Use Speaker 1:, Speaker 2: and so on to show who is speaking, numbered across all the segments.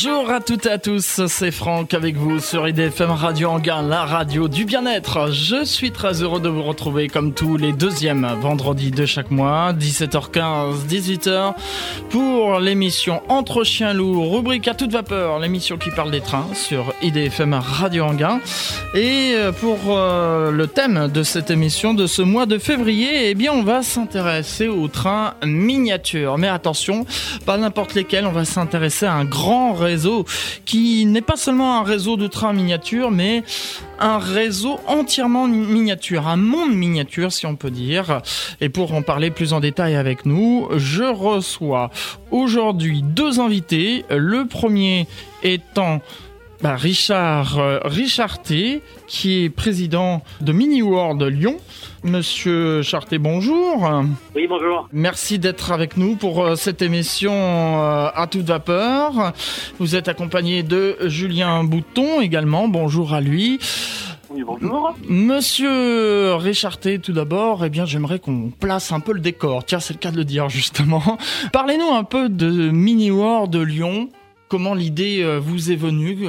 Speaker 1: Bonjour à toutes et à tous, c'est Franck avec vous sur IDFM Radio Anguin, la radio du bien-être. Je suis très heureux de vous retrouver comme tous les deuxièmes vendredis de chaque mois, 17h15, 18h, pour l'émission Entre chiens loups, rubrique à toute vapeur, l'émission qui parle des trains sur IDFM Radio Anguin. Et euh, pour euh, le thème de cette émission de ce mois de février, eh bien on va s'intéresser aux trains miniatures. Mais attention, pas n'importe lesquels, on va s'intéresser à un grand qui n'est pas seulement un réseau de trains miniatures, mais un réseau entièrement miniature, un monde miniature si on peut dire. Et pour en parler plus en détail avec nous, je reçois aujourd'hui deux invités. Le premier étant bah, Richard euh, Richard T, qui est président de Mini World Lyon. Monsieur Charté, bonjour.
Speaker 2: Oui, bonjour.
Speaker 1: Merci d'être avec nous pour euh, cette émission euh, à toute vapeur. Vous êtes accompagné de Julien Bouton également. Bonjour à lui.
Speaker 2: Oui, bonjour.
Speaker 1: Monsieur Richarté, tout d'abord, eh bien, j'aimerais qu'on place un peu le décor. Tiens, c'est le cas de le dire, justement. Parlez-nous un peu de Mini World de Lyon comment l'idée euh, vous est venue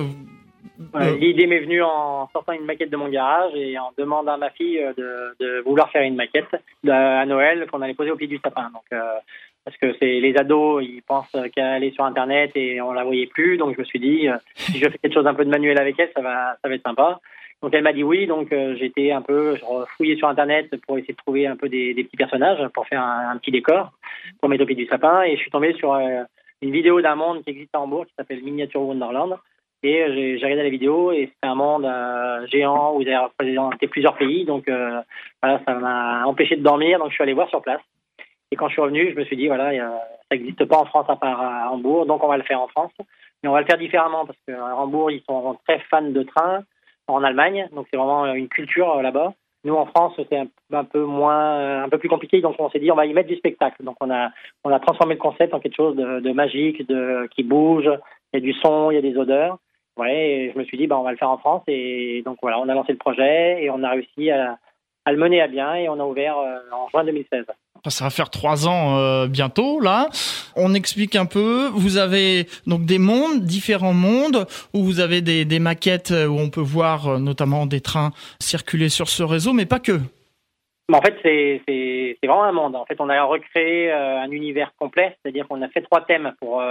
Speaker 2: euh, L'idée m'est venue en sortant une maquette de mon garage et en demandant à ma fille euh, de, vouloir faire une maquette à Noël qu'on allait poser au pied du sapin. Donc, parce que c'est les ados, ils pensent qu'elle est sur Internet et on la voyait plus. Donc je me suis dit, si je fais quelque chose un peu de manuel avec elle, ça va, ça va être sympa. Donc elle m'a dit oui. Donc j'étais un peu fouillé sur Internet pour essayer de trouver un peu des, petits personnages pour faire un, petit décor pour mettre au pied du sapin. Et je suis tombé sur une vidéo d'un monde qui existe à Hambourg qui s'appelle Miniature Wonderland. Et euh, j'ai regardé la vidéo et c'est un monde euh, géant où vous avez représenté plusieurs pays. Donc euh, voilà, ça m'a empêché de dormir. Donc je suis allé voir sur place. Et quand je suis revenu, je me suis dit, voilà, ça n'existe pas en France à part à Hambourg, donc on va le faire en France. Mais on va le faire différemment parce qu'à Hambourg, ils sont très fans de trains en Allemagne. Donc c'est vraiment une culture là-bas. Nous, en France, c'est un, peu moins, euh, un peu plus compliqué, donc on s'est dit on va y mettre du spectacle. Donc on a, on a transformé le concept en quelque chose de, magique, de qui bouge. Il y a du son, il y a des odeurs. Ouais, et je me suis dit bah on va le faire en France et donc voilà, on a lancé le projet et on a réussi à, à le mener à bien et on a ouvert euh, en juin 2016.
Speaker 1: Ça va faire trois ans euh, bientôt là. On explique un peu. Vous avez donc des mondes, différents mondes, où vous avez des, maquettes où on peut voir euh, notamment des trains circuler sur ce réseau, mais pas que.
Speaker 2: En fait, c'est vraiment un monde. En fait, on a recréé un univers complet, c'est-à-dire qu'on a fait trois thèmes pour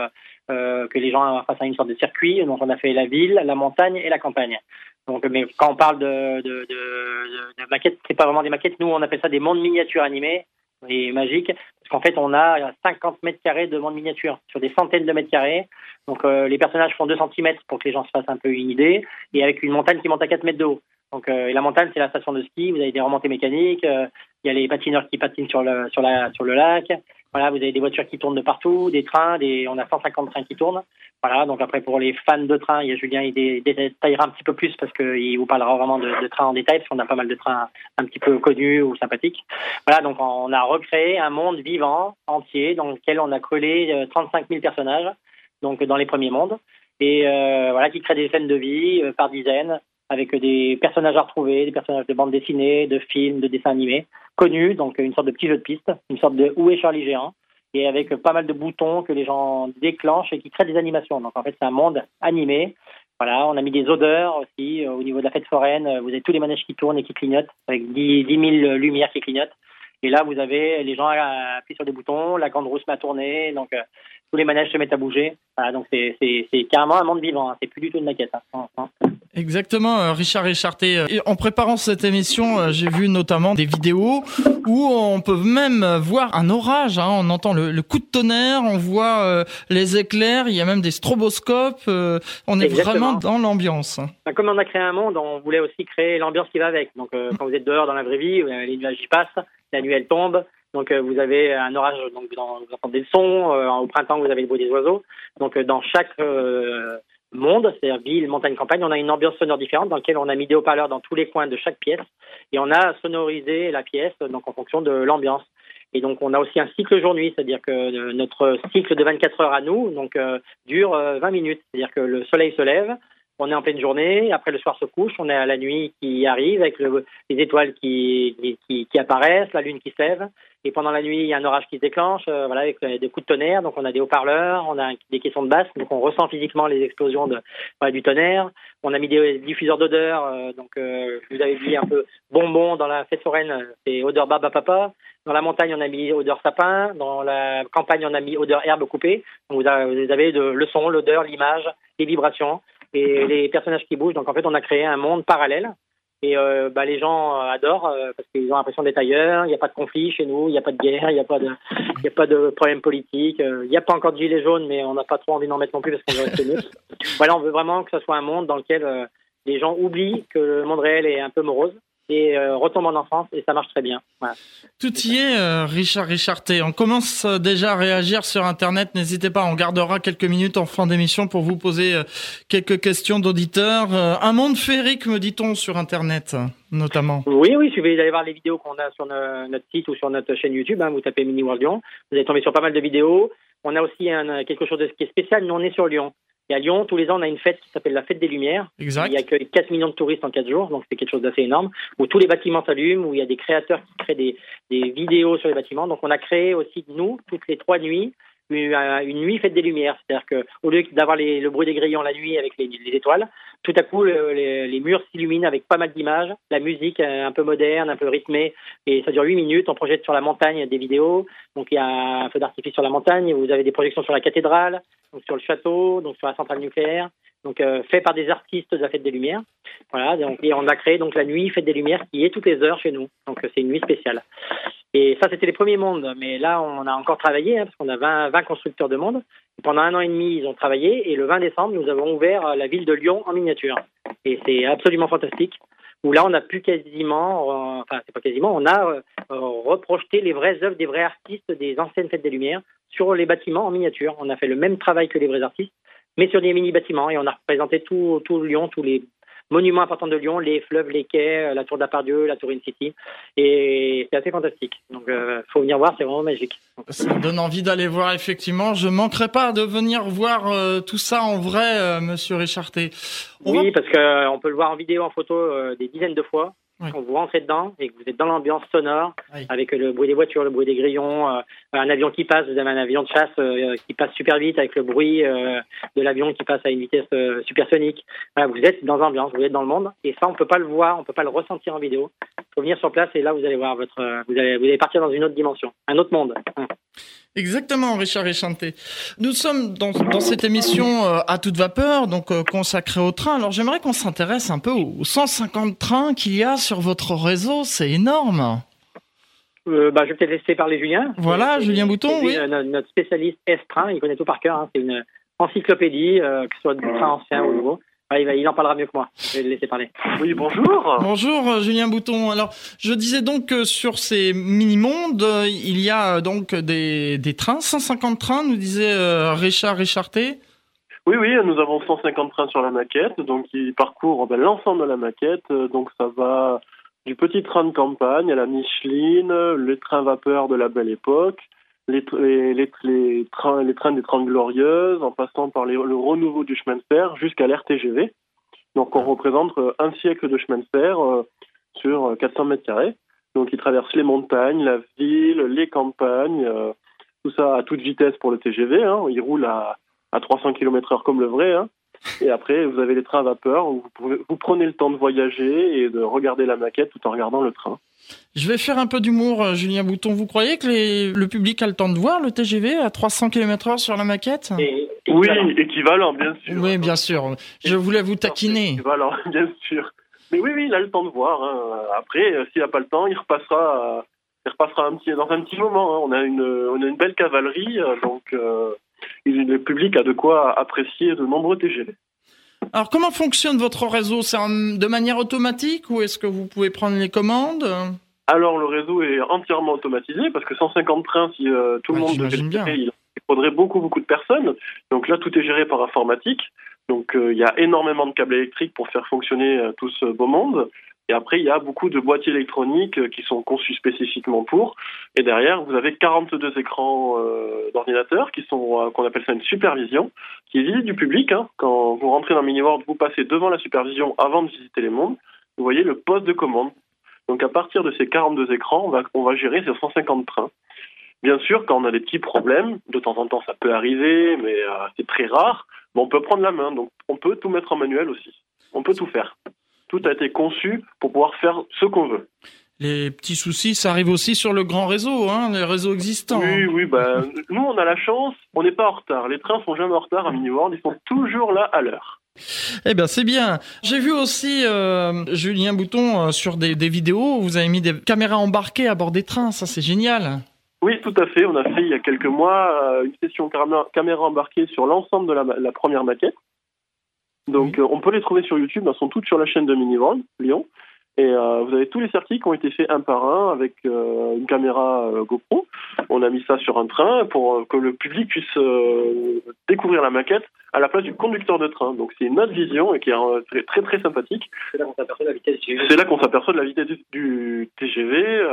Speaker 2: que les gens fassent une sorte de circuit. Donc, on a fait la ville, la montagne et la campagne. Donc, mais quand on parle de, de, de, de maquettes, c'est pas vraiment des maquettes. Nous, on appelle ça des mondes miniatures animés et magiques, parce qu'en fait, on a 50 mètres carrés de mondes miniatures sur des centaines de mètres carrés. Donc, euh, les personnages font 2 cm pour que les gens se fassent un peu une idée, et avec une montagne qui monte à 4 mètres de haut. Donc, euh, et la montagne, c'est la station de ski. Vous avez des remontées mécaniques. Euh, il y a les patineurs qui patinent sur le sur la sur le lac. Voilà, vous avez des voitures qui tournent de partout, des trains, des on a 150 trains qui tournent. Voilà, donc après pour les fans de trains, il y a Julien, il détaillera un petit peu plus parce qu'il vous parlera vraiment de, trains en détail, parce qu'on a pas mal de trains un petit peu connus ou sympathiques. Voilà, donc on a recréé un monde vivant, entier, dans lequel on a collé 35 euh, 000 personnages, donc dans les premiers mondes, et euh, voilà, qui crée des scènes de vie euh, par dizaines, avec des personnages à retrouver, des personnages de bande dessinée, de films, de dessins animés, connus, donc une sorte de petit jeu de piste, une sorte de Où est Charlie Géant? Et avec pas mal de boutons que les gens déclenchent et qui créent des animations. Donc en fait, c'est un monde animé. Voilà, on a mis des odeurs aussi euh, au niveau de la fête foraine. Vous avez tous les manèges qui tournent et qui clignotent avec 10, 10 000 lumières qui clignotent. Et là, vous avez les gens appuient sur des boutons, la grande rousse m'a tourné, donc euh, tous les manèges se mettent à bouger. Voilà, donc c'est carrément un monde vivant. Hein. C'est plus du tout une maquette. Hein.
Speaker 1: Exactement, euh, Richard Richarté. Euh, en préparant cette émission, euh, j'ai vu notamment des vidéos où on peut même voir un orage. Hein. On entend le, coup de tonnerre, on voit les éclairs, il y a même des stroboscopes. on est vraiment dans l'ambiance.
Speaker 2: Comme on a créé un monde, on voulait aussi créer l'ambiance qui va avec. Donc quand vous êtes dehors dans la vraie vie, les nuages y passent, la nuit elle tombe. Donc vous avez un orage, donc vous entendez le son. au printemps, vous avez le bruit des oiseaux. Donc dans chaque monde, c'est-à-dire ville, montagne, campagne, on a une ambiance sonore différente dans laquelle on a mis des haut-parleurs dans tous les coins de chaque pièce et on a sonorisé la pièce donc en fonction de l'ambiance. Et donc on a aussi un cycle jour-nuit, c'est-à-dire que euh, notre cycle de 24 heures à nous donc euh, dure 20 euh, minutes, c'est-à-dire que le soleil se lève, on est en pleine journée, après le soir se couche, on est à la nuit qui arrive avec les étoiles qui, qui, qui, apparaissent, la lune qui se lève, et pendant la nuit il y a un orage qui se déclenche, euh, voilà, avec des coups de tonnerre, donc on a des haut-parleurs, on a des caissons de basse, donc on ressent physiquement les explosions de, du tonnerre, on a mis des diffuseurs d'odeur, euh, donc euh, vous avais dit un peu bonbon dans la fête foraine, c'est odeur baba papa, dans la montagne on a mis odeur sapin, dans la campagne on a mis odeur herbe coupée, donc vous avez le son, l'odeur, l'image, les vibrations, et les personnages qui bougent. Donc en fait, on a créé un monde parallèle. Et euh, bah, les gens euh, adorent euh, parce qu'ils ont l'impression d'être ailleurs. Il n'y a pas de conflit chez nous, il n'y a pas de guerre, il n'y a pas de, il y a pas de problème politique. Il n'y a pas encore de gilets jaunes, mais on n'a pas trop envie d'en mettre non plus parce qu'on veut rester neutre. Voilà, on veut vraiment que ce soit un monde dans lequel les gens oublient que le monde réel est un peu morose et euh, retombe en enfance et ça marche très bien.
Speaker 1: Tout y est, euh, Richard Richarté. On commence euh, déjà à réagir sur Internet. N'hésitez pas, on gardera quelques minutes en fin d'émission pour vous poser quelques questions d'auditeurs. un monde féerique, me dit-on, sur Internet, notamment.
Speaker 2: Oui, oui, suffit d'aller voir les vidéos qu'on a sur notre site ou sur notre chaîne YouTube. Hein, vous tapez Mini World Lyon. Vous allez tomber sur pas mal de vidéos. On a aussi un, quelque chose de, qui est spécial. Nous, on est sur Lyon. Et à Lyon, tous les ans, on a une fête qui s'appelle la Fête des Lumières.
Speaker 1: Exact.
Speaker 2: Il accueille 4 millions de touristes en 4 jours, donc c'est quelque chose d'assez énorme, où tous les bâtiments s'allument, où il y a des créateurs qui créent des, des vidéos sur les bâtiments. Donc on a créé aussi, nous, toutes les trois nuits, une nuit fête des lumières. C'est-à-dire qu'au lieu d'avoir le bruit des grillons la nuit avec les, étoiles, tout à coup, les, murs s'illuminent avec pas mal d'images, la musique un peu moderne, un peu rythmée, et ça dure 8 minutes. On projette sur la montagne des vidéos. Donc il y a un feu d'artifice sur la montagne, vous avez des projections sur la cathédrale, donc sur le château, donc sur la centrale nucléaire donc euh, fait par des artistes de la Fête des Lumières. Voilà, donc, et on a créé donc la nuit Fête des Lumières qui est toutes les heures chez nous. Donc c'est une nuit spéciale. Et ça, c'était les premiers mondes. Mais là, on a encore travaillé, hein, parce qu'on a 20, 20, constructeurs de mondes. pendant un an et demi, ils ont travaillé. Et le 20 décembre, nous avons ouvert euh, la ville de Lyon en miniature. Et c'est absolument fantastique. Où là, on a pu quasiment, euh, enfin, c'est pas quasiment, on a euh, reprojeté les vraies œuvres des vrais artistes des anciennes Fêtes des Lumières sur les bâtiments en miniature. On a fait le même travail que les vrais artistes, mais sur des mini-bâtiments. Et on a représenté tout, tout Lyon, tous les monuments importants de Lyon, les fleuves, les quais, euh, la tour d'Apardieu, la tour In City. Et c'est assez fantastique. Donc, il euh, faut venir voir, c'est vraiment magique.
Speaker 1: Ça me donne envie d'aller voir, effectivement. Je manquerai pas de venir voir euh, tout ça en vrai, monsieur Richarté.
Speaker 2: oui, parce qu'on peut le voir en vidéo, en photo, des dizaines de fois. Quand vous rentrez dedans et que vous êtes dans l'ambiance sonore, avec le bruit des voitures, le bruit des grillons, euh, un avion qui passe, vous avez un avion de chasse euh, qui passe super vite avec le bruit euh, de l'avion qui passe à une vitesse supersonique. vous êtes dans l'ambiance, vous êtes dans le monde, et ça on peut pas le voir, on peut pas le ressentir en vidéo. Faut venir sur place et là vous allez voir votre, vous allez, vous allez partir dans une autre dimension, un autre monde.
Speaker 1: Exactement, Richard Échanté. Nous sommes dans, dans cette émission euh, à toute vapeur, donc euh, consacrée au train. Alors j'aimerais qu'on s'intéresse un peu aux 150 trains qu'il y a sur votre réseau. C'est énorme.
Speaker 2: Euh, bah, je vais peut-être laisser parler Julien.
Speaker 1: Voilà, Julien Bouton, oui.
Speaker 2: Notre spécialiste S-Train, il connaît tout par cœur. Hein. C'est une encyclopédie, que ce soit du train ancien ou nouveau. Ah, il, en parlera mieux que moi. Je vais le laisser parler.
Speaker 3: Oui, bonjour.
Speaker 1: Bonjour, euh, Julien Bouton. Alors, je disais donc que sur ces mini-mondes, euh, il y a euh, donc des, des trains, 150 trains, nous disait Richard Richarté.
Speaker 3: Oui, oui, nous avons 150 trains sur la maquette, donc ils parcourent ben, l'ensemble de la maquette. Donc ça va du petit train de campagne à la Micheline, les trains vapeur de la belle époque, les, les, les, trains, les trains des Trente Glorieuses, en passant par le renouveau du chemin de fer jusqu'à l'RTGV. Donc on représente euh, un siècle de chemin de fer euh, sur 400 mètres carrés. Donc il traverse les montagnes, la ville, les campagnes, euh, tout ça à toute vitesse pour le TGV. Hein. Il roule à, à 300 km/h comme le vrai. Hein. Et après, vous avez les trains à vapeur où vous, pouvez, vous prenez le temps de voyager et de regarder la maquette tout en regardant le train.
Speaker 1: Je vais faire un peu d'humour, euh, Julien Bouton. Vous croyez que le public a le temps de voir le TGV à 300 km/h sur la maquette?
Speaker 3: Oui, équivalent, bien sûr.
Speaker 1: Oui, bien sûr. Je voulais vous taquiner.
Speaker 3: Équivalent, bien sûr. Mais oui, oui, il a le temps de voir. Hein. Après, euh, s'il n'a pas le temps, il repassera, il repassera un petit, dans un petit moment. Hein. On, a une, on a une belle cavalerie, euh, donc le public a de quoi apprécier de nombreux TGV.
Speaker 1: Alors, comment fonctionne votre réseau? C'est de manière automatique ou est-ce que vous pouvez prendre les commandes?
Speaker 3: Alors, le réseau est entièrement automatisé parce que 150 trains, si euh, tout le monde devait
Speaker 1: bien.
Speaker 3: il faudrait beaucoup, beaucoup de personnes. Donc là, tout est géré par informatique. Donc, euh, il y a énormément de câbles électriques pour faire fonctionner euh, tout ce beau monde. Et après, il y a beaucoup de boîtiers électroniques euh, qui sont conçus spécifiquement pour. Et derrière, vous avez 42 écrans euh, d'ordinateur qui sont, euh, qu'on appelle ça une supervision, qui est visible du public. Hein. Quand vous rentrez dans Miniworld, vous passez devant la supervision avant de visiter les mondes. Vous voyez le poste de commande. Donc à partir de ces 42 écrans, on va, gérer ces 150 trains. Bien sûr, quand on a des petits problèmes, de temps en temps ça peut arriver, mais c'est très rare, mais on peut prendre la main. Donc on peut tout mettre en manuel aussi. On peut tout faire tout a été conçu pour pouvoir faire ce qu'on veut.
Speaker 1: Les petits soucis, ça arrive aussi sur le grand réseau, hein, les réseaux existants.
Speaker 3: Oui, oui, bah, nous on a la chance, on n'est pas en retard. Les trains sont jamais en retard à Miniworld, ils sont toujours là à l'heure.
Speaker 1: Eh bien, c'est bien. J'ai vu aussi euh, Julien Bouton euh, sur des, vidéos. Vous avez mis des caméras embarquées à bord des trains. Ça, c'est génial.
Speaker 3: Oui, tout à fait. On a fait il y a quelques mois euh, une session caméra embarquée sur l'ensemble de la, première maquette. Donc, euh, on peut les trouver sur YouTube. Elles sont toutes sur la chaîne de Miniworld Lyon. Et euh, vous avez tous les circuits qui ont été faits un par un avec euh, une caméra GoPro. On a mis ça sur un train pour que le public puisse découvrir la maquette à la place du conducteur de train. Donc c'est une autre vision et qui est très très, très sympathique.
Speaker 2: C'est là qu'on s'aperçoit de la vitesse du
Speaker 3: C'est là qu'on s'aperçoit de la vitesse du, TGV.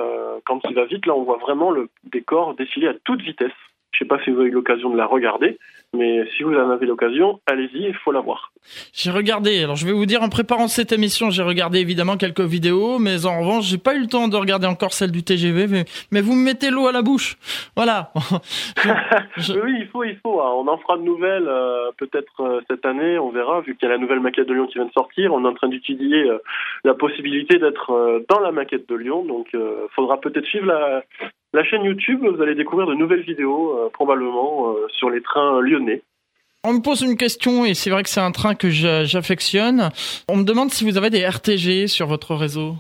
Speaker 3: quand il va vite, là on voit vraiment le décor défiler à toute vitesse. Je ne sais pas si vous avez eu l'occasion de la regarder, mais si vous en avez l'occasion, allez-y, il faut la voir.
Speaker 1: J'ai regardé. Alors je vais vous dire en préparant cette émission, j'ai regardé évidemment quelques vidéos, mais en revanche, j'ai pas eu le temps de regarder encore celle du TGV. Mais, vous me mettez l'eau à la bouche. Voilà.
Speaker 3: oui, il faut, il faut. Hein. On en fera de nouvelles euh, peut-être euh, cette année. On verra. Vu qu'il y a la nouvelle maquette de Lyon qui vient de sortir, on est en train d'étudier euh, la possibilité d'être dans la maquette de Lyon. Donc, il faudra peut-être suivre la, la chaîne YouTube, vous allez découvrir de nouvelles vidéos, euh, probablement euh, sur les trains lyonnais.
Speaker 1: On me pose une question et c'est vrai que c'est un train que j'affectionne. On me demande si vous avez des RTG sur votre réseau.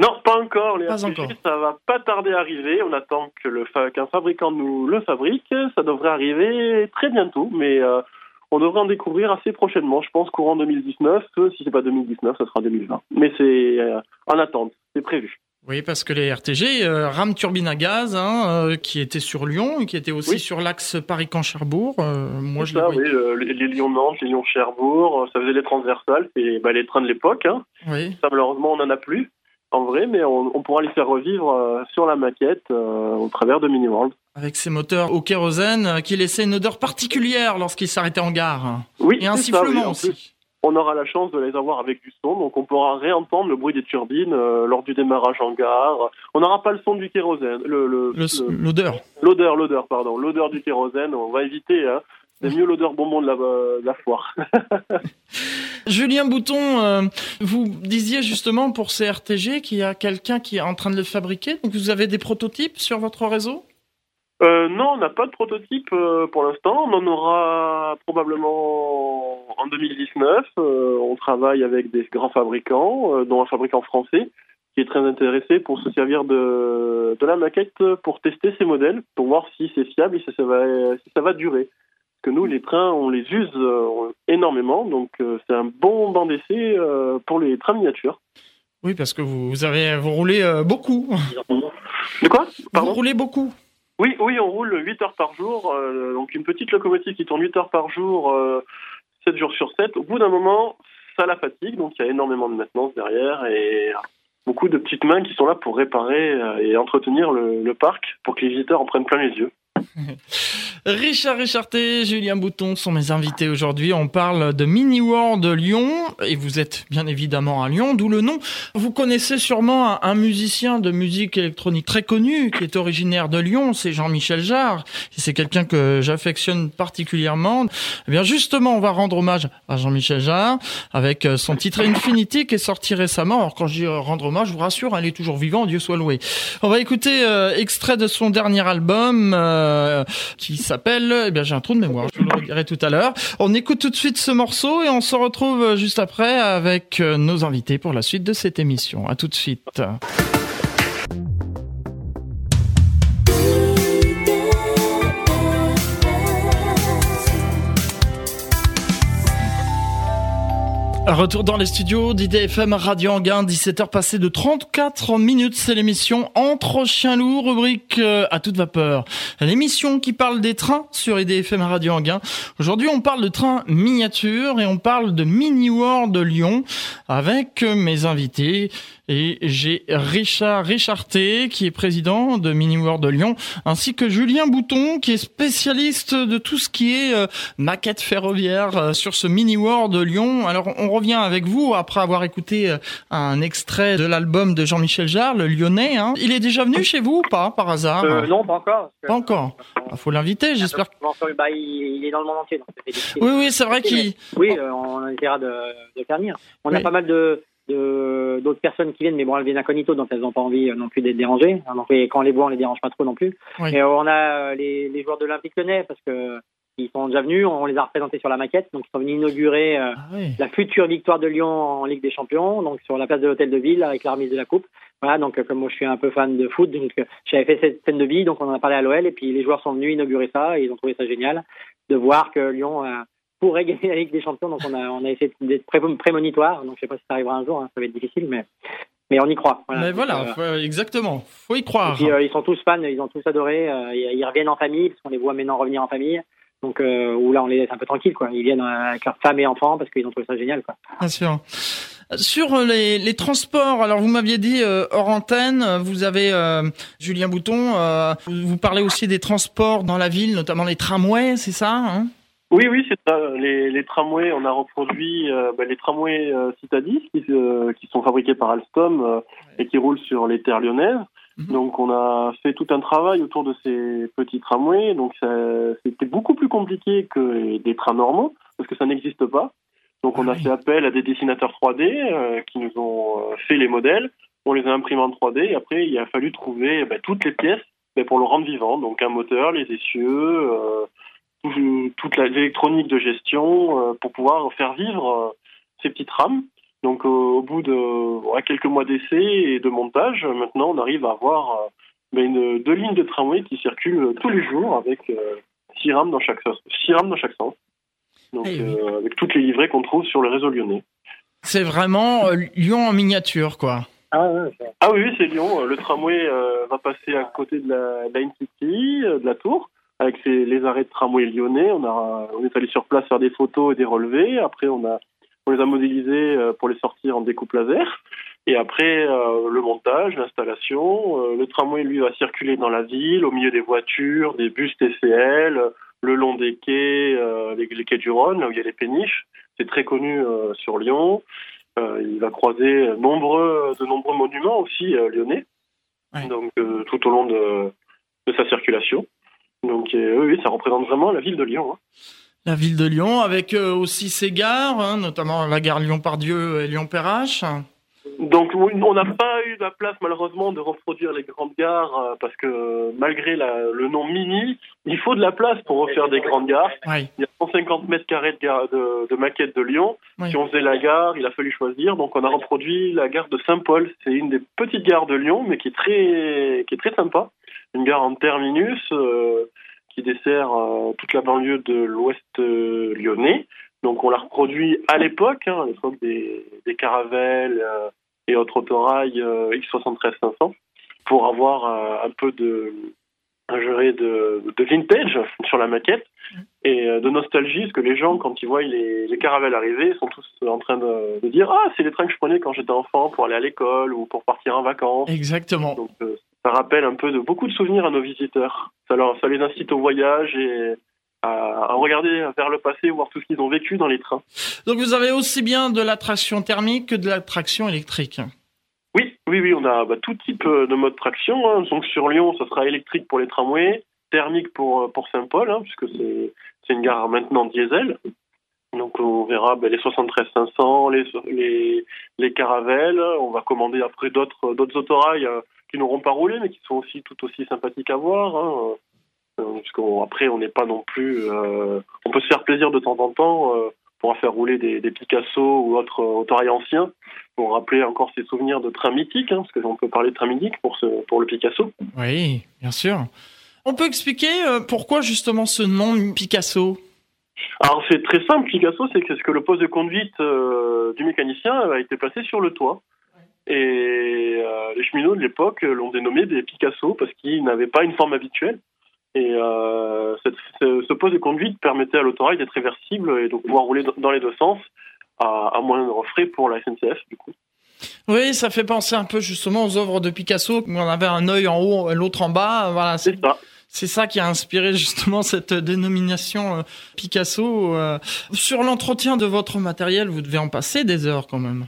Speaker 3: Non, pas encore. Les RTG, ça va pas tarder à arriver. On attend que le qu'un fabricant nous le fabrique. Ça devrait arriver très bientôt, mais euh, on devrait en découvrir assez prochainement. Je pense courant 2019. Si c'est pas 2019, ça sera 2020. Mais c'est en attente. C'est prévu.
Speaker 1: Oui, parce que les RTG, euh, rame turbine à gaz, hein, euh, qui était sur Lyon, qui était aussi sur l'axe Paris-Camp-Cherbourg. Euh,
Speaker 3: moi, je ça, oui, les, Lyon-Nantes, les Lyon-Cherbourg, ça faisait les transversales, c'est bah, les trains de l'époque. Hein. Oui. Ça, malheureusement, on n'en a plus, en vrai, mais on, pourra les faire revivre sur la maquette au travers de Mini-World.
Speaker 1: Avec ces moteurs au kérosène qui laissaient une odeur particulière lorsqu'ils s'arrêtaient en gare.
Speaker 3: Oui,
Speaker 1: Et un sifflement aussi
Speaker 3: on aura la chance de les avoir avec du son, donc on pourra réentendre le bruit des turbines euh, lors du démarrage en gare. On n'aura pas le son du kérosène,
Speaker 1: l'odeur.
Speaker 3: L'odeur, l'odeur, pardon, l'odeur du kérosène. On va éviter. Hein. C'est mieux l'odeur bonbon de la, de la foire.
Speaker 1: Julien Bouton, euh, vous disiez justement pour ces RTG qu'il y a quelqu'un qui est en train de le fabriquer. Donc vous avez des prototypes sur votre réseau?
Speaker 3: Euh, non, on n'a pas de prototype euh, pour l'instant. On en aura probablement en 2019. Euh, on travaille avec des grands fabricants, dont un fabricant français qui est très intéressé pour se servir de, de la maquette pour tester ces modèles, pour voir si c'est fiable et si ça va, si ça va durer. Parce que nous, les trains, on les use énormément, donc c'est un bon banc d'essai pour les trains miniatures.
Speaker 1: Oui, parce que vous, avez vous roulez beaucoup.
Speaker 3: De quoi?
Speaker 1: Vous roulez beaucoup.
Speaker 3: Oui, oui, on roule 8 heures par jour. Euh, donc une petite locomotive qui tourne 8 heures par jour, 7 euh, jours sur 7. Au bout d'un moment, ça la fatigue, donc il y a énormément de maintenance derrière et beaucoup de petites mains qui sont là pour réparer euh, et entretenir le parc pour que les visiteurs en prennent plein les yeux.
Speaker 1: Richard Richarté, Julien Bouton sont mes invités aujourd'hui. On parle de Mini World de Lyon et vous êtes bien évidemment à Lyon, d'où le nom. Vous connaissez sûrement un, musicien de musique électronique très connu qui est originaire de Lyon, c'est Jean-Michel Jarre. C'est quelqu'un que j'affectionne particulièrement. Eh bien justement, on va rendre hommage à Jean-Michel Jarre avec euh, son titre Infinity qui est sorti récemment. Alors quand je dis euh, rendre hommage, je vous rassure, elle est toujours vivante, Dieu soit loué. On va écouter euh, extrait de son dernier album qui s'appelle, eh bien j'ai un trou de mémoire, je vous le redirai tout à l'heure. On écoute tout de suite ce morceau et on se retrouve juste après avec euh, nos invités pour la suite de cette émission. À tout de suite. Retour dans les studios d'IDFM Radio Anguin, 17h passées de 34 minutes, c'est l'émission Entre chiens loups, rubrique euh, à toute vapeur. L'émission qui parle des trains sur IDFM Radio Anguin. Aujourd'hui, on parle de trains miniatures et on parle de Mini World de Lyon avec mes invités Et j'ai Richard Richarté, qui est président de Mini World de Lyon, ainsi que Julien Bouton, qui est spécialiste de tout ce qui est euh, maquette ferroviaire euh, sur ce Mini World de Lyon. Alors, on revient avec vous après avoir écouté euh, un extrait de l'album de Jean-Michel Jarre, le Lyonnais. Hein. Il est déjà venu chez vous ou pas, par hasard?
Speaker 2: Non, pas encore.
Speaker 1: Pas encore. Il faut l'inviter, j'espère.
Speaker 2: Bah, il, est dans le monde entier. Donc
Speaker 1: oui, oui, c'est vrai qu'il.
Speaker 2: Oui, on essaiera de, de faire venir. On a pas mal de d'autres personnes qui viennent, mais bon, elles viennent incognito, donc elles n'ont pas envie euh, non plus d'être dérangées. Hein, donc, quand on les voit, on les dérange pas trop non plus. Et euh, on a euh, les, les joueurs de l'Olympique Lyonnais, parce que ils sont déjà venus, on les a représentés sur la maquette, donc ils sont venus inaugurer ah la future victoire de Lyon en Ligue des Champions, donc sur la place de l'Hôtel de Ville avec la remise de la coupe. Voilà, donc comme moi je suis un peu fan de foot, donc j'avais fait cette scène de billes, donc on en a parlé à l'OL, et puis les joueurs sont venus inaugurer ça, et ils ont trouvé ça génial de voir que Lyon pourrait gagner la Ligue des Champions. Donc on a, on a essayé d'être prémonitoire. Donc je sais pas si ça arrivera un jour, hein, ça va être difficile, mais, mais on y croit.
Speaker 1: Voilà. Mais voilà, euh, exactement. Faut y croire.
Speaker 2: Et puis, euh, ils sont tous fans, ils ont tous adoré. Euh, ils, reviennent en famille parce qu'on les voit maintenant revenir en famille. Donc où là on les laisse un peu tranquilles, quoi. Ils viennent avec leurs femmes et enfants parce qu'ils ont trouvé ça génial, quoi.
Speaker 1: Bien sûr. Sur les, les, transports, alors vous m'aviez dit hors antenne, vous avez Julien Bouton, vous parlez aussi des transports dans la ville, notamment les tramways, c'est ça hein?
Speaker 3: Oui, oui, c'est ça. Les, les, tramways, on a reproduit euh, bah, les tramways euh, Citadis qui, euh, qui, sont fabriqués par Alstom euh, et qui roulent sur les terres lyonnaises. Mhm. Donc, on a fait tout un travail autour de ces petits tramways. Donc, c'était beaucoup plus compliqué que des trains normaux parce que ça n'existe pas. Donc, on a fait appel à des dessinateurs 3D qui nous ont fait les modèles. On les a imprimés en 3D et après, il a fallu trouver bah, toutes les pièces bah, pour le rendre vivant. Donc, un moteur, les essieux toute l'électronique de gestion euh, pour pouvoir faire vivre euh, ces petites rames. Donc au bout de quelques mois d'essai et de montage, maintenant on arrive à avoir ben, une, deux lignes de tramway qui circulent tous les jours avec six rames dans chaque sens. Six rames dans chaque sens. Donc eh avec toutes les livrées qu'on trouve sur le réseau lyonnais.
Speaker 1: C'est vraiment Lyon en miniature, quoi.
Speaker 3: Ah, ah oui, c'est Lyon. Le tramway va passer à côté de la Line City, de la Tour avec les arrêts de tramway lyonnais. On, a, on est allé sur place faire des photos et des relevés. Après, on, a, on les a modélisés euh, pour les sortir en découpe laser. Et après, euh, le montage, l'installation. Euh, le tramway, lui, va circuler dans la ville, au milieu des voitures, des bus TCL, le long des quais, les, quais du Rhône, là où il y a les péniches. C'est très connu sur Lyon. il va croiser nombreux, de nombreux monuments aussi lyonnais. Donc, tout au long de, de sa circulation. Donc euh, oui, ça représente vraiment la ville de Lyon. Hein.
Speaker 1: La ville de Lyon, avec euh, aussi ses gares, hein, notamment la gare Lyon-Pardieu et Lyon-Perrache.
Speaker 3: Donc on n'a pas eu la place malheureusement de reproduire les grandes gares euh, parce que malgré le nom mini, il faut de la place pour refaire des grandes gares. Il y a 150 mètres carrés de, de, maquette de Lyon. Si on faisait la gare, il a fallu choisir. Donc on a reproduit la gare de Saint-Paul. C'est une des petites gares de Lyon, mais qui est très qui est très sympa une gare en terminus euh, qui dessert euh, toute la banlieue de l'ouest euh, lyonnais. Donc on l'a reproduit à l'époque, hein, à l'époque des, des caravelles et autres autorails X73 pour avoir un peu de un juré de, de, vintage sur la maquette et de nostalgie, parce que les gens, quand ils voient les, les caravelles arriver, sont tous en train de, de dire Ah, c'est les trains que je prenais quand j'étais enfant pour aller à l'école ou pour partir en vacances.
Speaker 1: Exactement.
Speaker 3: Donc, ça rappelle un peu de beaucoup de souvenirs à nos visiteurs. Ça, ça les incite au voyage et à, regarder vers le passé, voir tout ce qu'ils ont vécu dans les trains.
Speaker 1: Donc vous avez aussi bien de l'attraction thermique que de l'attraction électrique.
Speaker 3: Oui, oui, oui, on a bah, tout type euh, de mode de traction. Hein. Donc sur Lyon, ça sera électrique pour les tramways, thermique pour, euh, pour Saint-Paul, hein, puisque c'est une gare maintenant diesel. Donc on verra bah, les 73 500, les, les, les caravelles. On va commander après d'autres d'autres autorails. Qui n'auront pas roulé, mais qui sont aussi tout aussi sympathiques à voir. Hein. Euh, après, on n'est pas non plus. Euh, on peut se faire plaisir de temps en temps. Euh, pour faire rouler des, des, Picasso ou autres autorails anciens pour rappeler encore ces souvenirs de trains mythiques, hein, parce que on peut parler de pour, ce, pour le Picasso.
Speaker 1: Oui, bien sûr. On peut expliquer pourquoi justement ce nom Picasso?
Speaker 3: Alors c'est très simple, Picasso, c'est que, que le poste de conduite du mécanicien a été placé sur le toit. Et euh, les cheminots de l'époque l'ont dénommé des Picasso parce qu'ils n'avaient pas une forme habituelle. Et euh, cette, ce, poste de conduite permettait à l'autorail d'être réversible et de pouvoir rouler dans les deux sens à, à moindre frais pour la SNCF, du coup.
Speaker 1: Oui, ça fait penser un peu justement aux œuvres de Picasso, où on avait un œil en haut, l'autre en bas. Voilà,
Speaker 3: c'est ça.
Speaker 1: C'est ça qui a inspiré justement cette dénomination euh, Picasso. Sur l'entretien de votre matériel, vous devez en passer des heures quand même.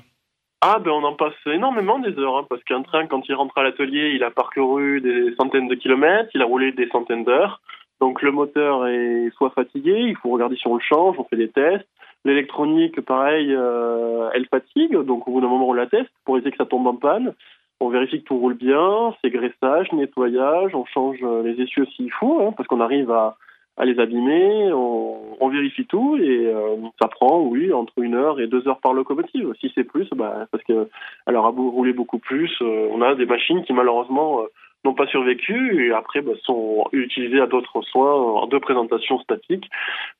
Speaker 3: Ah ben on en passe énormément des heures, hein, parce qu'un train, quand il rentre à l'atelier, il a parcouru des centaines de kilomètres, il a roulé des centaines d'heures. Donc le moteur est soit fatigué, il faut regarder si on le change, on fait des tests. L'électronique, pareil, euh, elle fatigue, donc au bout d'un moment on la teste pour éviter que ça tombe en panne. On vérifie que tout roule bien, c'est graissage, nettoyage, on change les essieux s'il faut, hein, parce qu'on arrive à, à, les abîmer, on, vérifie tout et euh, ça prend, oui, entre une heure et deux heures par locomotive. Si c'est plus, bah, parce qu'elle aura roulé beaucoup plus. Euh, on a des machines qui malheureusement n'ont pas survécu et après bah, sont utilisés à d'autres soins de présentation statique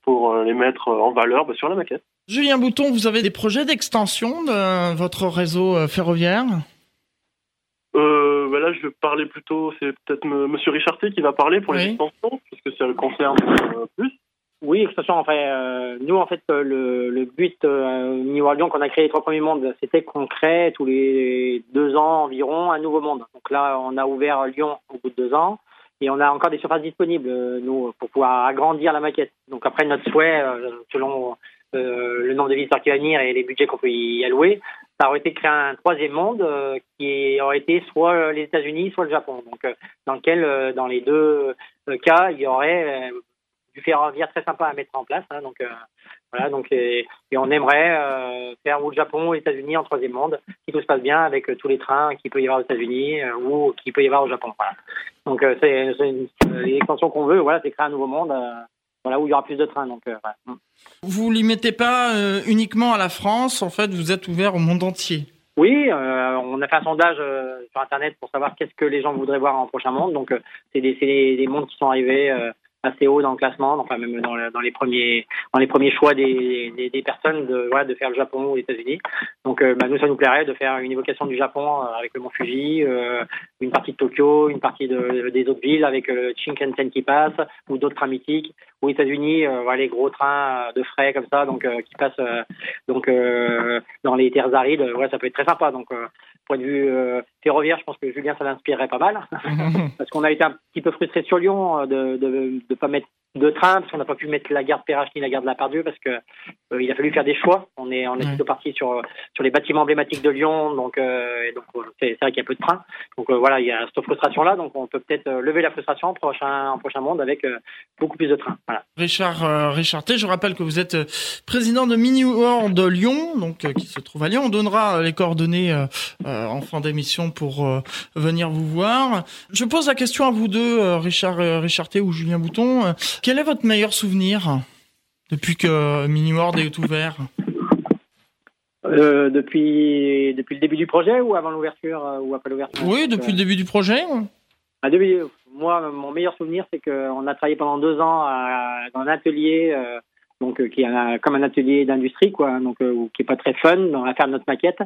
Speaker 3: pour euh, les mettre en valeur bah, sur la maquette.
Speaker 1: Julien Bouton, vous avez des projets d'extension de votre réseau euh, ferroviaire?
Speaker 3: Euh, bah là, je vais parler plutôt, c'est peut-être Monsieur Richarté qui va parler pour les extensions, puisque ça le concerne euh, plus.
Speaker 2: Oui, extension. Enfin, euh, nous, en fait, euh, le, le but euh, New Lyon qu'on a créé les trois premiers mondes, c'était qu'on crée tous les deux ans environ un nouveau monde. Donc là, on a ouvert Lyon au bout de deux ans et on a encore des surfaces disponibles, euh, nous, pour pouvoir agrandir la maquette. Donc après, notre souhait, selon le nombre de visiteurs qui va venir et les budgets qu'on peut y allouer, ça aurait été créer un troisième monde qui aurait été soit les États-Unis, soit le Japon. Donc, dans lequel, dans les deux cas, il y aurait du ferroviaire très sympa à mettre en place. Hein, donc euh, voilà, donc et, on aimerait euh, faire ou le Japon ou les États-Unis en troisième monde, si tout se passe bien avec euh, tous les trains qu'il peut y avoir aux États-Unis ou qu'il peut y avoir au Japon. Voilà. Donc c'est une, extension qu'on veut. Voilà, c'est créer un nouveau monde. Voilà où il y aura plus de trains. Donc voilà. Mm.
Speaker 1: Vous limitez pas uniquement à la France. En fait, vous êtes ouvert au monde entier.
Speaker 2: Oui, on a fait un sondage sur Internet pour savoir qu'est-ce que les gens voudraient voir en prochain monde. Donc, c'est des, des, mondes qui sont arrivés assez haut dans le classement, enfin même dans, les premiers dans les premiers choix des, des, des personnes de voilà, de faire le Japon ou les États-Unis. Donc euh, bah, nous ça nous plairait de faire une évocation du Japon euh, avec le Mont Fuji, euh, une partie de Tokyo, une partie de, des autres villes avec le Shinkansen qui passe ou d'autres trains mythiques. Aux États-Unis, voilà les gros trains de frais comme ça, donc qui passent donc dans les terres arides. Ouais, ça peut être très sympa. Donc point de vue euh, ferroviaire, je pense que Julien, ça l'inspirerait pas mal. parce qu'on a été un petit peu frustré sur Lyon euh, de ne pas mettre de train, parce qu'on n'a pas pu mettre la gare de Perrache ni la gare de la Pardieu, parce que euh, il a fallu faire des choix. On est, on est plutôt parti sur, sur les bâtiments emblématiques de Lyon, donc, donc c'est vrai qu'il y a peu de trains. Donc voilà, il y a cette frustration-là, donc on peut peut-être lever la frustration en prochain, en prochain monde avec beaucoup plus de trains. Voilà.
Speaker 1: Richard, Richard T, je rappelle que vous êtes président de Mini World de Lyon, donc qui se trouve à Lyon. On donnera les coordonnées euh, en fin d'émission pour euh, venir vous voir. Je pose la question à vous deux, euh, Richard, Richard T ou Julien Bouton. Quel est votre meilleur souvenir depuis que Mini World est ouvert
Speaker 2: depuis, depuis le début du projet ou avant l'ouverture ou après l'ouverture
Speaker 1: Oui, depuis le début du projet.
Speaker 2: À moi, mon meilleur souvenir, c'est qu'on a travaillé pendant deux ans dans un atelier donc euh, qui est comme un atelier d'industrie, quoi, donc euh, qui est pas très fun dans l'affaire de notre maquette,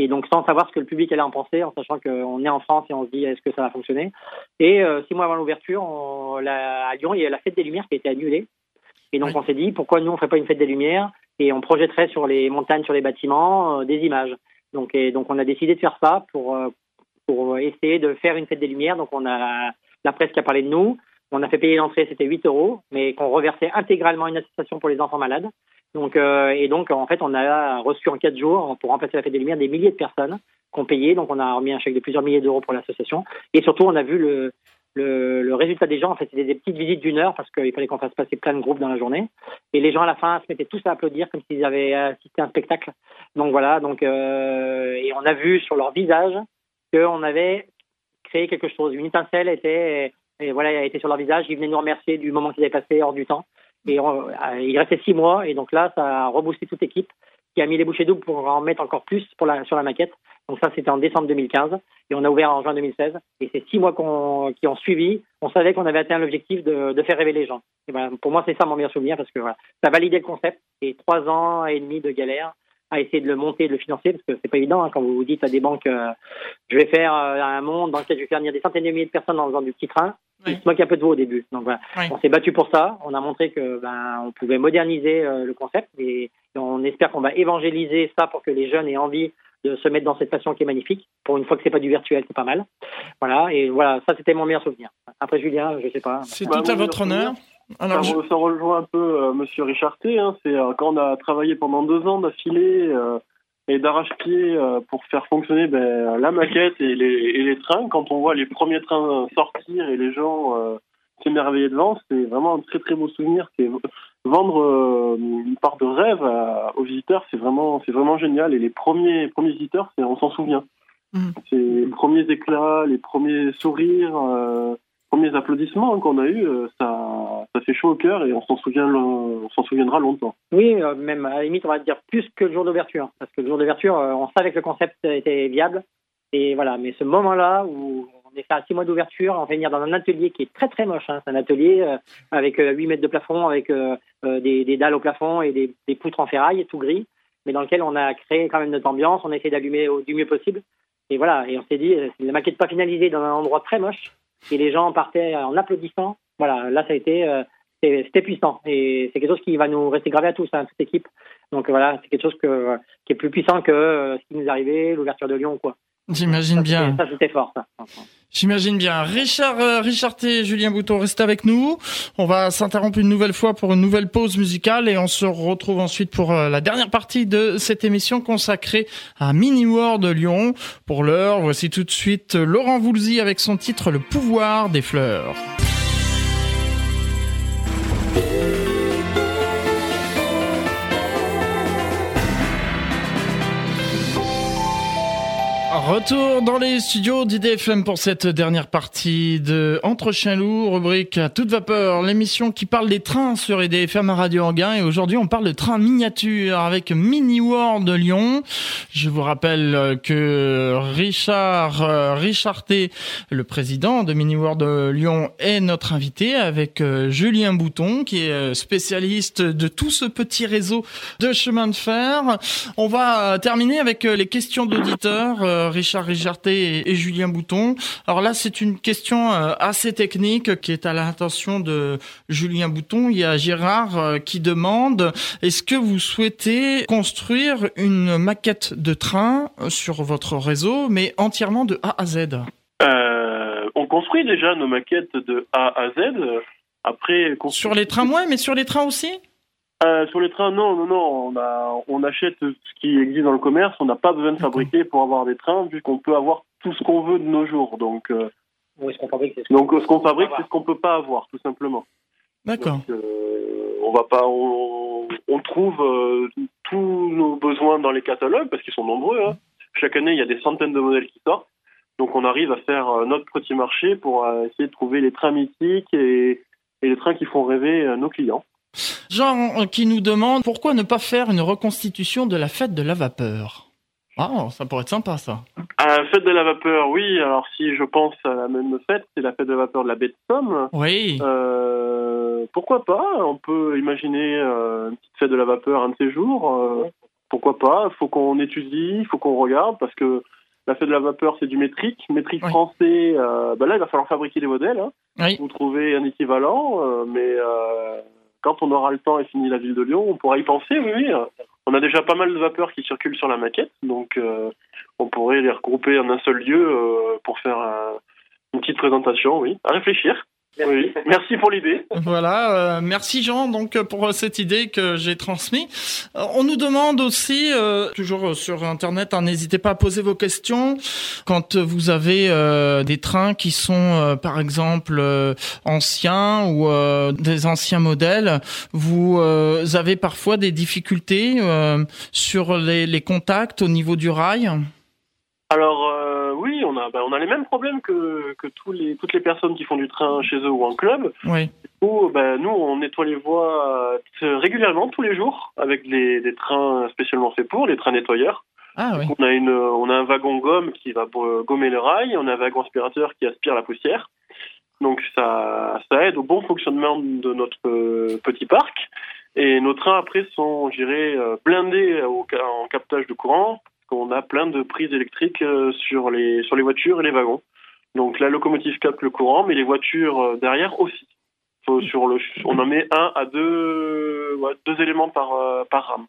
Speaker 2: et donc sans savoir ce que le public allait en penser, en sachant qu'on est en France et on se dit est-ce que ça va fonctionner? Et euh, six mois avant l'ouverture, à Lyon, il y a la fête des Lumières qui a été annulée, et donc on s'est dit pourquoi nous on ferait pas une fête des Lumières? Et on projetterait sur les montagnes, sur les bâtiments, des images. Donc et donc on a décidé de faire ça pour pour essayer de faire une fête des Lumières. Donc on a la presse qui a parlé de nous, on a fait payer l'entrée, c'était 8 euros, mais qu'on reversait intégralement une association pour les enfants malades. Donc, euh, et donc, en fait, on a reçu en 4 jours, pour remplacer la fête des Lumières, des milliers de personnes qui ont payé. Donc, on a remis un chèque de plusieurs milliers d'euros pour l'association. Et surtout, on a vu le, le, le résultat des gens. En fait, c'était des petites visites d'une heure parce qu'il fallait qu'on fasse passer plein de groupes dans la journée. Et les gens, à la fin, se mettaient tous à applaudir comme s'ils avaient assisté à un spectacle. Donc, voilà. Donc, euh, et on a vu sur leur visage qu'on avait créé quelque chose. Une étincelle était et voilà, été sur leur visage. Ils venaient nous remercier du moment qu'ils avaient passé hors du temps. Et euh, il restait six mois. Et donc là, ça a reboosté toute l'équipe qui a mis les bouchées doubles pour en mettre encore plus pour sur la maquette. Donc ça, c'était en décembre 2015. Et on a ouvert en juin 2016. Et ces six mois qui ont suivi, on savait qu'on avait atteint l'objectif de, de, faire rêver les gens. Et ben, pour moi, c'est ça mon meilleur souvenir parce que voilà, ça validait le concept. Et trois ans et demi de galère à essayer de le monter, de le financer, parce que c'est pas évident hein, quand vous vous dites à des banques, euh, je vais faire euh, un monde dans lequel je vais faire venir des centaines de milliers de personnes en faisant du petit train. Ils se moquent un peu de vous au début. Donc voilà, on s'est battu pour ça. On a montré que ben on pouvait moderniser euh, le concept et, on espère qu'on va évangéliser ça pour que les jeunes aient envie de se mettre dans cette passion qui est magnifique. Pour une fois que c'est pas du virtuel, c'est pas mal. Voilà, et voilà, ça c'était mon meilleur souvenir. Après Julien, je sais pas.
Speaker 1: C'est
Speaker 3: Bah,
Speaker 1: tout à
Speaker 3: mon
Speaker 1: votre honneur. Alors,
Speaker 3: ça,
Speaker 1: je-
Speaker 3: re- ça rejoint un peu euh, Monsieur Richard T. hein. c'est euh, quand on a travaillé pendant deux ans d'affilée euh, et d'arrache-pied euh, pour faire fonctionner ben, la maquette et les, et les trains. Quand on voit les premiers trains sortir et les gens s'émerveiller devant, c'est vraiment un très très beau souvenir. C'est vendre une part de rêve à- aux visiteurs, c'est vraiment c'est vraiment génial. Et les premiers premiers visiteurs, on s'en souvient.
Speaker 1: Mhm.
Speaker 3: C'est les premiers éclats, les premiers sourires. euh, premiers applaudissements qu'on a eu, ça, ça fait chaud au cœur et on s'en souviendra longtemps.
Speaker 2: Oui, euh, même à la limite, on va dire plus que le jour d'ouverture. Parce que le jour d'ouverture, euh, on savait que le concept était viable. Et voilà, mais ce moment-là où on est fait à six mois d'ouverture, on va venir dans un atelier qui est très très moche. Hein. C'est un atelier euh, avec euh, 8 mètres de plafond, avec des, dalles au plafond et des, poutres en ferraille, tout gris, mais dans lequel on a créé quand même notre ambiance. On a essayé d'allumer du mieux possible. Et voilà, et on s'est dit, la maquette pas finalisée dans un endroit très moche. Et les gens partaient en applaudissant. Voilà, là ça a été, euh, c'était puissant. Et c'est quelque chose qui va nous rester gravé à tous, hein, toute équipe. Donc voilà, c'est quelque chose que, qui est plus puissant que euh, ce qui nous est arrivé, l'ouverture de Lyon ou quoi.
Speaker 1: j'imagine bien.
Speaker 2: Ça c'était fort, ça.
Speaker 1: J'imagine bien. Richard, euh, Richard T et Julien Bouton, restez avec nous. On va s'interrompre une nouvelle fois pour une nouvelle pause musicale et on se retrouve ensuite pour la dernière partie de cette émission consacrée à Mini World Lyon. Pour l'heure, voici tout de suite Laurent Voulzy avec son titre Le pouvoir des fleurs. Thank you. Retour dans les studios d'IDFM pour cette dernière partie de Entre chiens loups, rubrique à toute vapeur, l'émission qui parle des trains sur IDFM à Radio Anguin et aujourd'hui on parle de trains miniatures avec Mini World de Lyon. Je vous rappelle que Richard euh, Richard le président de Mini World de Lyon est notre invité avec euh, Julien Bouton qui est euh, spécialiste de tout ce petit réseau de chemin de fer. On va euh, terminer avec euh, les questions d'auditeurs, euh, Richard Rijarté et, et Julien Bouton. Alors là, c'est une question euh, assez technique qui est à l'intention de Julien Bouton. Il y a Gérard euh, qui demande est-ce que vous souhaitez construire une maquette de train euh, sur votre réseau, mais entièrement de A à Z?
Speaker 3: Euh, on construit déjà nos maquettes de A à Z. Après,
Speaker 1: Sur les tramways, mais sur les trains aussi?
Speaker 3: Euh, sur les trains, non, non, non. On, a, on achète ce qui existe dans le commerce. On n'a pas besoin de fabriquer pour avoir des trains, vu qu'on peut avoir tout ce qu'on veut de nos jours. Donc, euh,
Speaker 2: Où est-ce qu'on fabrique c'est ce
Speaker 3: donc ce qu'on fabrique, c'est ce qu'on peut pas avoir, tout simplement.
Speaker 1: D'accord.
Speaker 3: Donc, euh, on va pas, on, on trouve euh, tous nos besoins dans les catalogues parce qu'ils sont nombreux. hein. Chaque année, il y a des centaines de modèles qui sortent. Donc, on arrive à faire euh, notre petit marché pour euh, essayer de trouver les trains mythiques et, et les trains qui font rêver euh, nos clients.
Speaker 1: Jean euh, qui nous demande pourquoi ne pas faire une reconstitution de la fête de la vapeur? Ah, ça pourrait être sympa ça.
Speaker 3: À la fête de la vapeur, oui. Alors, si je pense à la même fête, c'est la fête de la vapeur de la baie de Somme.
Speaker 1: Oui.
Speaker 3: Euh, pourquoi pas? On peut imaginer euh, une petite fête de la vapeur un de ces jours. euh, pourquoi pas? Il faut qu'on étudie, il faut qu'on regarde, parce que la fête de la vapeur, c'est du métrique. Métrique
Speaker 1: Oui.
Speaker 3: français, bah là, il va falloir fabriquer des modèles. Hein.
Speaker 1: Oui.
Speaker 3: Vous trouver un équivalent, mais quand on aura le temps et fini la ville de Lyon, on pourra y penser, oui, oui. On a déjà pas mal de vapeurs qui circulent sur la maquette, donc euh, on pourrait les regrouper en un seul lieu euh, pour faire un- une petite présentation, oui. À réfléchir. Oui. Merci pour l'idée.
Speaker 1: Voilà, euh, merci Jean donc euh, pour euh, cette idée que j'ai transmise. Euh, on nous demande aussi, euh, toujours sur internet, hein, n'hésitez pas à poser vos questions quand vous avez euh, des trains qui sont euh, par exemple euh, anciens ou euh, des anciens modèles. Vous euh, avez parfois des difficultés euh, sur les, les contacts au niveau du rail?
Speaker 3: Alors euh, a, bah, on a les mêmes problèmes que, que tous les, toutes les personnes qui font du train chez eux ou en club.
Speaker 1: Oui,
Speaker 3: Où, bah, nous, on nettoie les voies euh, régulièrement, tous les jours, avec des trains spécialement faits pour, les trains nettoyeurs.
Speaker 1: ah oui,
Speaker 3: On a, une, on a un wagon gomme qui va gommer le rail, on a un wagon aspirateur qui aspire la poussière. Donc ça, ça aide au bon fonctionnement de notre euh, petit parc. Et nos trains après sont, je euh, blindés au, en captage de courant. On a plein de prises électriques euh, sur les sur les voitures et les wagons. Donc la locomotive capte le courant, mais les voitures euh, derrière aussi. Sur le, on en met un à deux, deux éléments par euh, par rame,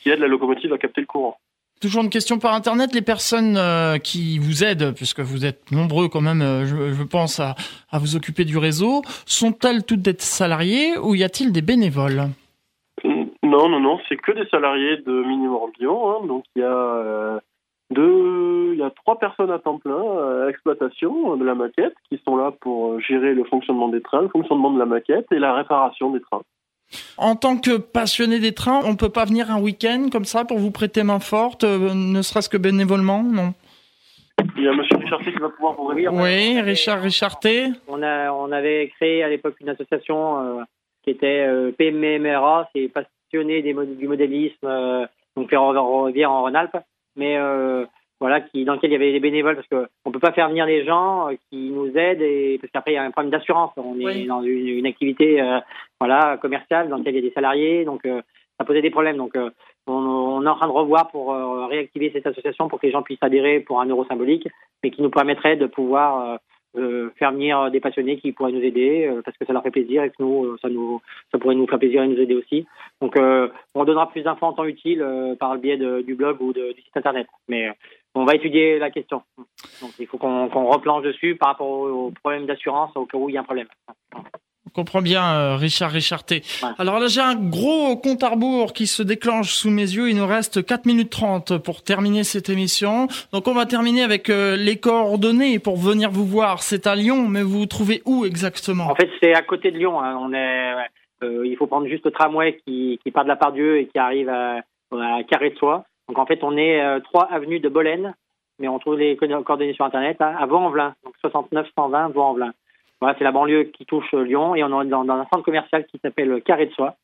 Speaker 3: qui aide la locomotive à capter le courant.
Speaker 1: Toujours une question par Internet. Les personnes qui vous aident, puisque vous êtes nombreux quand même, je, pense, à, vous occuper du réseau, sont-elles toutes des salariés ou y a-t-il des bénévoles?
Speaker 3: Non, non, non, c'est que des salariés de Minimum Hein, donc il y a euh, deux, il y a trois personnes à temps plein à l'exploitation de la maquette qui sont là pour gérer le fonctionnement des trains, le fonctionnement de la maquette et la réparation des trains.
Speaker 1: En tant que passionné des trains, on peut pas venir un week-end comme ça pour vous prêter main forte, euh, ne serait-ce que bénévolement, non?
Speaker 3: Il y a Monsieur Richarté qui va pouvoir vous
Speaker 1: répondre. Oui, Richard Richarté.
Speaker 2: On a, on avait créé à l'époque une association euh, qui était euh, PMMRA, c'est des, du modélisme, euh, donc revient en Rhône-Alpes, mais voilà, qui, dans lequel il y avait des bénévoles, parce qu'on ne peut pas faire venir des gens euh, qui nous aident, et, parce qu'après, il y a un problème d'assurance. On est dans une, activité euh, voilà, commerciale dans laquelle il y a des salariés, donc euh, ça posait des problèmes. Donc, on, on, est en train de revoir pour réactiver cette association pour que les gens puissent adhérer pour un euro symbolique, mais qui nous permettrait de pouvoir euh, faire venir des passionnés qui pourraient nous aider euh, parce que ça leur fait plaisir et que nous euh, ça nous ça pourrait nous faire plaisir et nous aider aussi. Donc on donnera plus d'infos en temps utile par le biais du blog ou du site internet. Mais on va étudier la question. Donc il faut qu'on replanche dessus par rapport aux, problèmes d'assurance au cas où il y a un problème
Speaker 1: comprends bien, euh, Richard Richarté. Alors là, j'ai un gros compte à rebours qui se déclenche sous mes yeux. Il nous reste 4 minutes 30 pour terminer cette émission. Donc on va terminer avec euh, les coordonnées pour venir vous voir. C'est à Lyon, mais vous vous trouvez où exactement?
Speaker 2: En fait, c'est à côté de Lyon. Hein. On est, euh, il faut prendre juste le tramway qui, qui part de la Pardieu et qui arrive à, à Carré de Soie. Donc en fait, on est 3 avenue de Bolène, mais on trouve les coordonnées sur Internet, hein, à Vaux-en-Velin. Donc 69 120 Vaux-en-Velin. Voilà, c'est la banlieue qui touche euh, Lyon et on est dans, un centre commercial qui s'appelle Carré de Soie.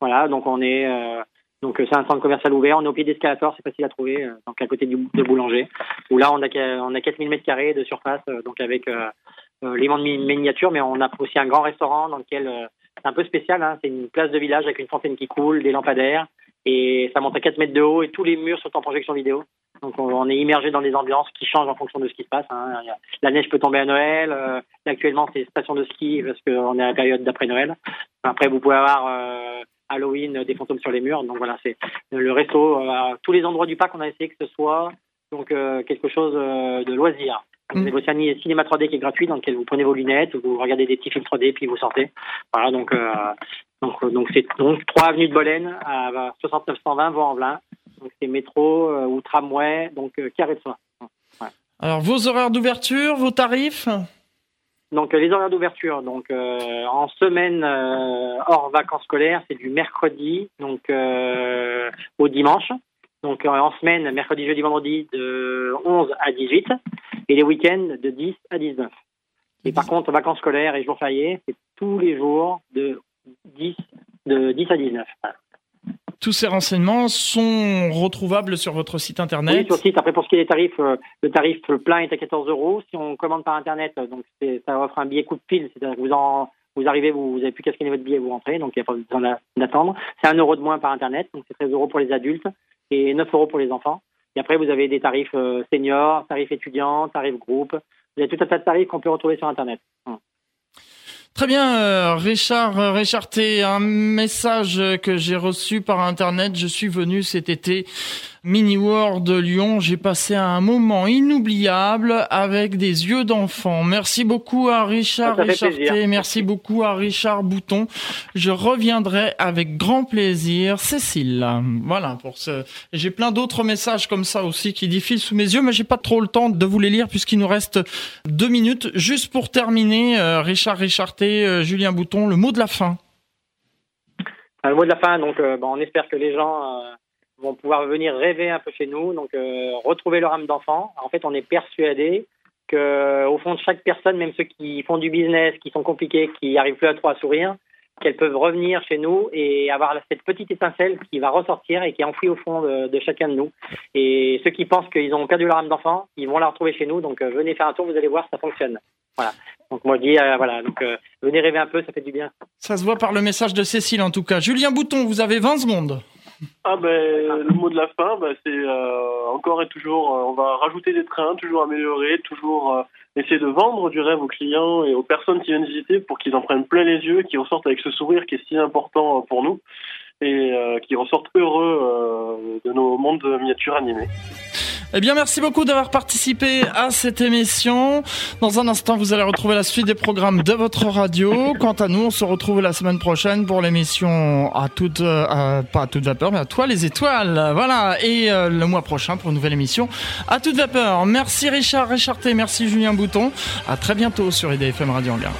Speaker 2: Voilà, donc on est euh, donc c'est un centre commercial ouvert. On est au pied d'escalator, c'est facile à trouver, euh, donc à côté du Boulanger. Où là on a on a 4000 mètres carrés de surface, donc avec euh, de miniature, mais on a aussi un grand restaurant dans lequel c'est un peu spécial. Hein, c'est une place de village avec une fontaine qui coule, des lampadaires et ça monte à 4 mètres de haut et tous les murs sont en projection vidéo. Donc on, est immergé dans des ambiances qui changent en fonction de ce qui se passe. Hein. La neige peut tomber à Noël. Euh, actuellement c'est station de ski parce qu'on est à la période d'après Noël. Après vous pouvez avoir euh, Halloween des fantômes sur les murs. Donc voilà c'est le resto. Euh, tous les endroits du parc on a essayé que ce soit donc quelque chose de loisir. Vous avez aussi un cinéma 3D qui est gratuit dans lequel vous prenez vos lunettes, vous regardez des petits films 3D puis vous sortez. Voilà donc donc donc c'est donc 3 avenue de Bolène à 6920 Vaux-en-Velin donc c'est métro euh, ou tramway, donc euh, carré de soie.
Speaker 1: Alors vos horaires d'ouverture, vos tarifs
Speaker 2: donc les horaires d'ouverture, donc euh, en semaine hors vacances scolaires, c'est du mercredi donc au dimanche. Donc en semaine, mercredi, jeudi, vendredi de 11 à 18 et les week-ends de 10 à 19. Et par contre, vacances scolaires et jours fériés, c'est tous les jours de 10 de 10 à 19.
Speaker 1: Tous ces renseignements sont retrouvables sur votre site internet.
Speaker 2: Oui, sur le site. Après, pour ce qui est des tarifs, euh, le tarif plein est à 14 euros. Si on commande par internet, euh, donc ça offre un billet coup de fil, c'est-à-dire que vous en vous arrivez, vous n'avez plus qu'à scanner votre billet, vous rentrez, donc il n'y a pas besoin d'attendre. C'est un euro de moins par internet, donc c'est 13 euros pour les adultes et 9 euros pour les enfants. Et après, vous avez des tarifs euh, seniors, tarifs étudiants, tarifs groupe. Vous avez tout un tas de tarifs qu'on peut retrouver sur internet.
Speaker 1: Très bien, euh, Richard euh, Richard T, un message que j'ai reçu par internet. Je suis venu cet été Mini World de Lyon. J'ai passé un moment inoubliable avec des yeux d'enfant. Merci beaucoup à Richard Richard T. Merci beaucoup à Richard Bouton. Je reviendrai avec grand plaisir. Cécile. Voilà pour ce. J'ai plein d'autres messages comme ça aussi qui défilent sous mes yeux, mais j'ai pas trop le temps de vous les lire puisqu'il nous reste deux minutes. Juste pour terminer, euh, Richard Richard T, euh, Julien Bouton, le mot de la fin.
Speaker 2: Le mot de la fin, donc, bon, on espère que les gens vont pouvoir venir rêver un peu chez nous, donc euh, retrouver leur âme d'enfant. En fait, on est persuadé que au fond de chaque personne, même ceux qui font du business, qui sont compliqués, qui arrivent plus à trop à sourire, qu'elles peuvent revenir chez nous et avoir cette petite étincelle qui va ressortir et qui est enfouie au fond de, chacun de nous. Et ceux qui pensent qu'ils ont perdu leur âme d'enfant, ils vont la retrouver chez nous. Donc euh, venez faire un tour, vous allez voir, ça fonctionne. Voilà. Donc moi je dis euh, voilà, donc venez rêver un peu, ça fait du bien.
Speaker 1: Ça se voit par le message de Cécile en tout cas. Julien Bouton, vous avez 20 secondes.
Speaker 3: Ah ben le mot de la fin, ben, c'est euh, encore et toujours, euh, on va rajouter des trains, toujours améliorer, toujours euh, essayer de vendre du rêve aux clients et aux personnes qui viennent visiter pour qu'ils en prennent plein les yeux, qu'ils ressortent avec ce sourire qui est si important pour nous. et qui ressortent heureux de nos mondes de miniatures animés.
Speaker 1: Eh bien, merci beaucoup d'avoir participé à cette émission. Dans un instant, vous allez retrouver la suite des programmes de votre radio. Quant à nous, on se retrouve la semaine prochaine pour l'émission à toute, euh, pas à toute vapeur, mais à toi les étoiles. Voilà. Et euh, le mois prochain pour une nouvelle émission à toute vapeur. Merci Richard Richard T. Merci Julien Bouton. À très bientôt sur IDFM Radio Anguin.